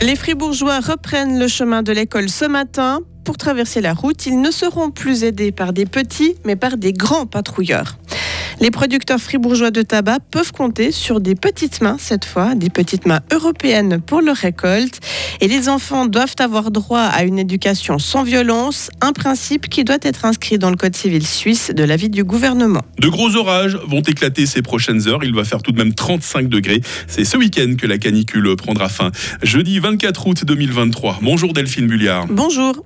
Les Fribourgeois reprennent le chemin de l'école ce matin. Pour traverser la route, ils ne seront plus aidés par des petits, mais par des grands patrouilleurs. Les producteurs fribourgeois de tabac peuvent compter sur des petites mains, cette fois, des petites mains européennes pour leur récolte. Et les enfants doivent avoir droit à une éducation sans violence, un principe qui doit être inscrit dans le Code civil suisse de l'avis du gouvernement. De gros orages vont éclater ces prochaines heures. Il va faire tout de même 35 degrés. C'est ce week-end que la canicule prendra fin. Jeudi 24 août 2023. Bonjour Delphine Bulliard. Bonjour.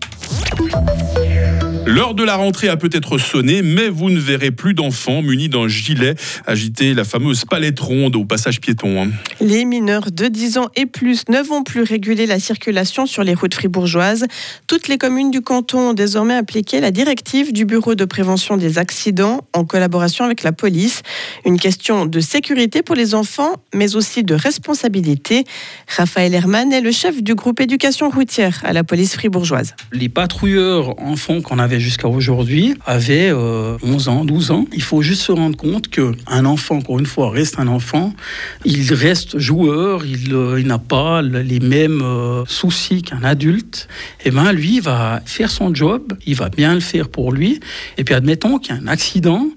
L'heure de la rentrée a peut-être sonné, mais vous ne verrez plus d'enfants munis d'un gilet agiter la fameuse palette ronde au passage piéton. Hein. Les mineurs de 10 ans et plus ne vont plus réguler la circulation sur les routes fribourgeoises. Toutes les communes du canton ont désormais appliqué la directive du Bureau de prévention des accidents en collaboration avec la police. Une question de sécurité pour les enfants, mais aussi de responsabilité. Raphaël Herman est le chef du groupe éducation routière à la police fribourgeoise. Les patrouilleurs enfants qu'on avait jusqu'à aujourd'hui avait 11 euh, ans, 12 ans. Il faut juste se rendre compte qu'un enfant, encore une fois, reste un enfant. Il reste joueur, il, euh, il n'a pas les mêmes euh, soucis qu'un adulte. Et eh bien, lui, il va faire son job, il va bien le faire pour lui. Et puis, admettons qu'il y a un accident,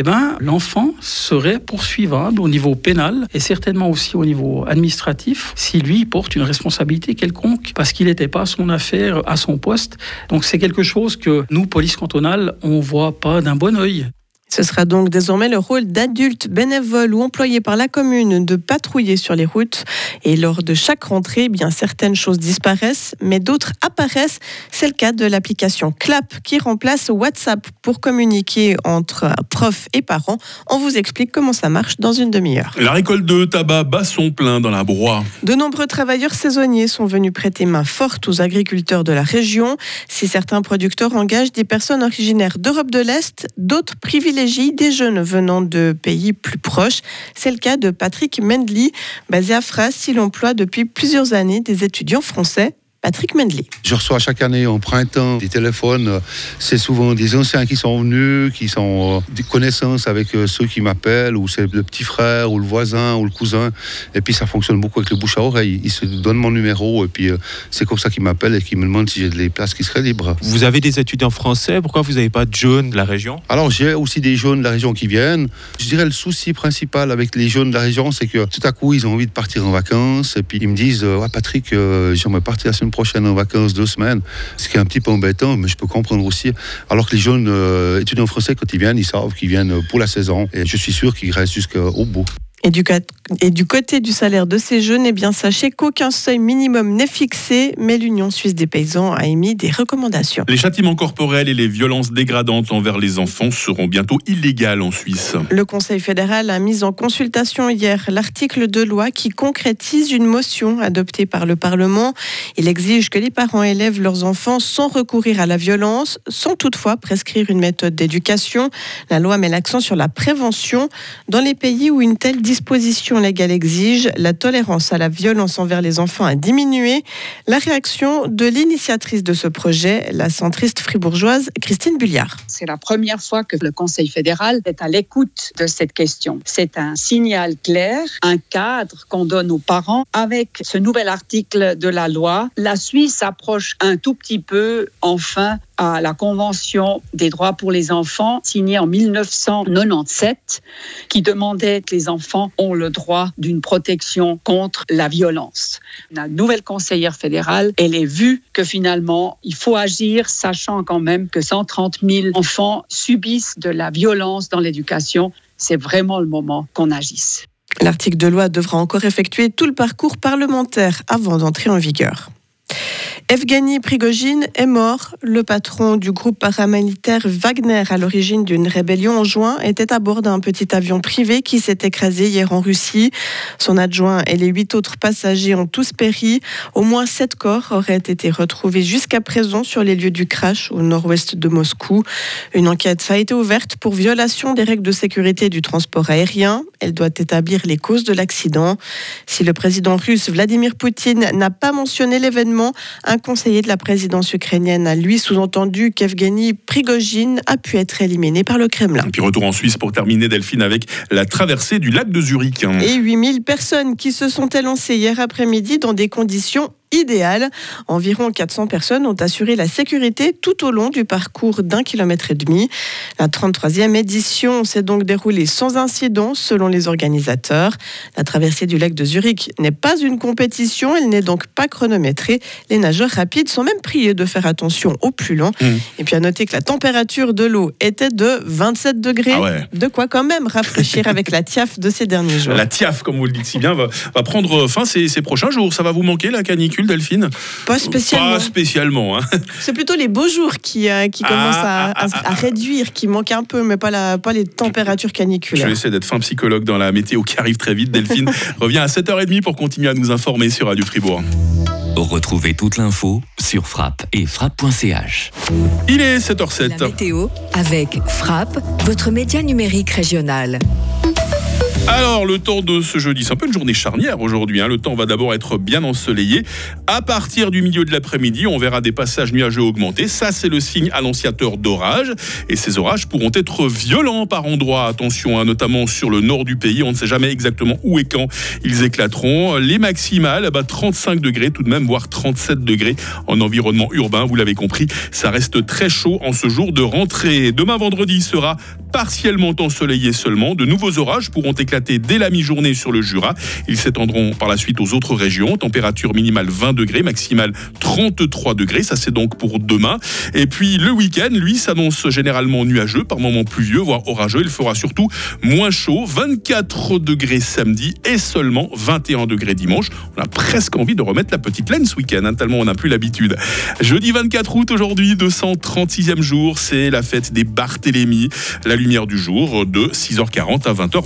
eh ben, l'enfant serait poursuivable au niveau pénal et certainement aussi au niveau administratif si lui porte une responsabilité quelconque parce qu'il n'était pas à son affaire, à son poste. Donc c'est quelque chose que nous, police cantonale, on voit pas d'un bon oeil. Ce sera donc désormais le rôle d'adultes bénévoles ou employés par la commune de patrouiller sur les routes. Et lors de chaque rentrée, eh bien certaines choses disparaissent, mais d'autres apparaissent. C'est le cas de l'application CLAP qui remplace WhatsApp pour communiquer entre profs et parents. On vous explique comment ça marche dans une demi-heure. La récolte de tabac bat son plein dans la broie. De nombreux travailleurs saisonniers sont venus prêter main forte aux agriculteurs de la région. Si certains producteurs engagent des personnes originaires d'Europe de l'Est, d'autres privilégient des jeunes venant de pays plus proches. C'est le cas de Patrick Mendley, basé à Fras. Il emploie depuis plusieurs années des étudiants français Patrick Mendley. Je reçois chaque année en printemps des téléphones. C'est souvent des anciens qui sont venus, qui sont euh, des connaissances avec euh, ceux qui m'appellent, ou c'est le petit frère, ou le voisin, ou le cousin. Et puis ça fonctionne beaucoup avec le bouche à oreille. Ils se donnent mon numéro, et puis euh, c'est comme ça qu'ils m'appellent et qu'ils me demandent si j'ai des places qui seraient libres. Vous avez des étudiants français, pourquoi vous n'avez pas de jeunes de la région? Alors j'ai aussi des jeunes de la région qui viennent. Je dirais le souci principal avec les jeunes de la région, c'est que tout à coup ils ont envie de partir en vacances, et puis ils me disent ouais, Patrick, j'aimerais partir la semaine prochaine en vacances deux semaines, ce qui est un petit peu embêtant, mais je peux comprendre aussi. Alors que les jeunes euh, étudiants français, quand ils viennent, ils savent qu'ils viennent pour la saison, et je suis sûr qu'ils restent jusqu'au bout. Et du, et du, côté du salaire de ces jeunes, eh bien, sachez qu'aucun seuil minimum n'est fixé, mais l'Union suisse des paysans a émis des recommandations. Les châtiments corporels et les violences dégradantes envers les enfants seront bientôt illégales en Suisse. Le Conseil fédéral a mis en consultation hier l'article de loi qui concrétise une motion adoptée par le Parlement. Il exige que les parents élèvent leurs enfants sans recourir à la violence, sans toutefois prescrire une méthode d'éducation. La loi met l'accent sur la prévention dans les pays où une telle disposition légale exige, la tolérance à la violence envers les enfants a diminué. La réaction de l'initiatrice de ce projet, la centriste fribourgeoise Christine Bulliard. C'est la première fois que le Conseil fédéral est à l'écoute de cette question. C'est un signal clair, un cadre qu'on donne aux parents. Avec ce nouvel article de la loi, la Suisse approche un tout petit peu, enfin, à la Convention des droits pour les enfants signée en 1997 qui demandait que les enfants ont le droit d'une protection contre la violence. La nouvelle conseillère fédérale, elle est vue que finalement, il faut agir sachant quand même que 130 000 enfants subissent de la violence dans l'éducation. C'est vraiment le moment qu'on agisse. L'article de loi devra encore effectuer tout le parcours parlementaire avant d'entrer en vigueur. Evgeny Prigogine est mort. Le patron du groupe paramilitaire Wagner, à l'origine d'une rébellion en juin, était à bord d'un petit avion privé qui s'est écrasé hier en Russie. Son adjoint et les huit autres passagers ont tous péri. Au moins sept corps auraient été retrouvés jusqu'à présent sur les lieux du crash au nord-ouest de Moscou. Une enquête a été ouverte pour violation des règles de sécurité du transport aérien. Elle doit établir les causes de l'accident. Si le président russe Vladimir Poutine n'a pas mentionné l'événement, un conseiller de la présidence ukrainienne a lui sous-entendu qu'Evgeny Prigogine a pu être éliminé par le Kremlin. Et puis retour en Suisse pour terminer Delphine avec la traversée du lac de Zurich. Et 8000 personnes qui se sont élancées hier après-midi dans des conditions idéal. Environ 400 personnes ont assuré la sécurité tout au long du parcours d'un kilomètre et demi. La 33e édition s'est donc déroulée sans incident selon les organisateurs. La traversée du lac de Zurich n'est pas une compétition, elle n'est donc pas chronométrée. Les nageurs rapides sont même priés de faire attention au plus long. Mmh. Et puis à noter que la température de l'eau était de 27 degrés. Ah ouais. De quoi quand même rafraîchir avec la tiaf de ces derniers jours. La TIAF, comme vous le dites si bien, va, va prendre fin ces, ces prochains jours. Ça va vous manquer la canicule, Delphine Pas spécialement. Pas spécialement. hein. C'est plutôt les beaux jours qui, euh, qui commencent à, ah, à- à réduire, qui manquent un peu, mais pas, la, pas les températures Je caniculaires. vais essayer d'être fin psychologue dans la météo qui arrive très vite. Delphine revient à 7h30 pour continuer à nous informer sur Radio Fribourg. Retrouvez toute l'info sur frappe et frappe.ch. Il est La 7h07. météo avec Frappe, votre média numérique régional. Alors, le temps de ce jeudi, c'est un peu une journée charnière aujourd'hui. hein. Le temps va d'abord être bien ensoleillé. À partir du milieu de l'après-midi, on verra des passages nuageux augmenter. Ça, c'est le signe annonciateur d'orage. Et ces orages pourront être violents par endroits. Attention, hein, notamment sur le nord du pays. On ne sait jamais exactement où et quand ils éclateront. Les maximales, bah, 35 degrés tout de même, voire 37 degrés en environnement urbain. Vous l'avez compris, ça reste très chaud en ce jour de rentrée. Demain vendredi sera partiellement ensoleillé seulement. De nouveaux orages pourront éclater dès la mi-journée sur le Jura. Ils s'étendront par la suite aux autres régions. Température minimale 20 degrés, maximale 33 degrés. Ça, c'est donc pour demain. Et puis le week-end, lui, s'annonce généralement nuageux, par moments pluvieux, voire orageux. Il fera surtout moins chaud. 24 degrés samedi et seulement 21 degrés dimanche. On a presque envie de remettre la petite laine ce week-end, hein, tellement on n'a plus l'habitude. Jeudi 24 août, aujourd'hui, 236e jour, c'est la fête des Barthélemy. La lumière du jour de 6h40 à 20h.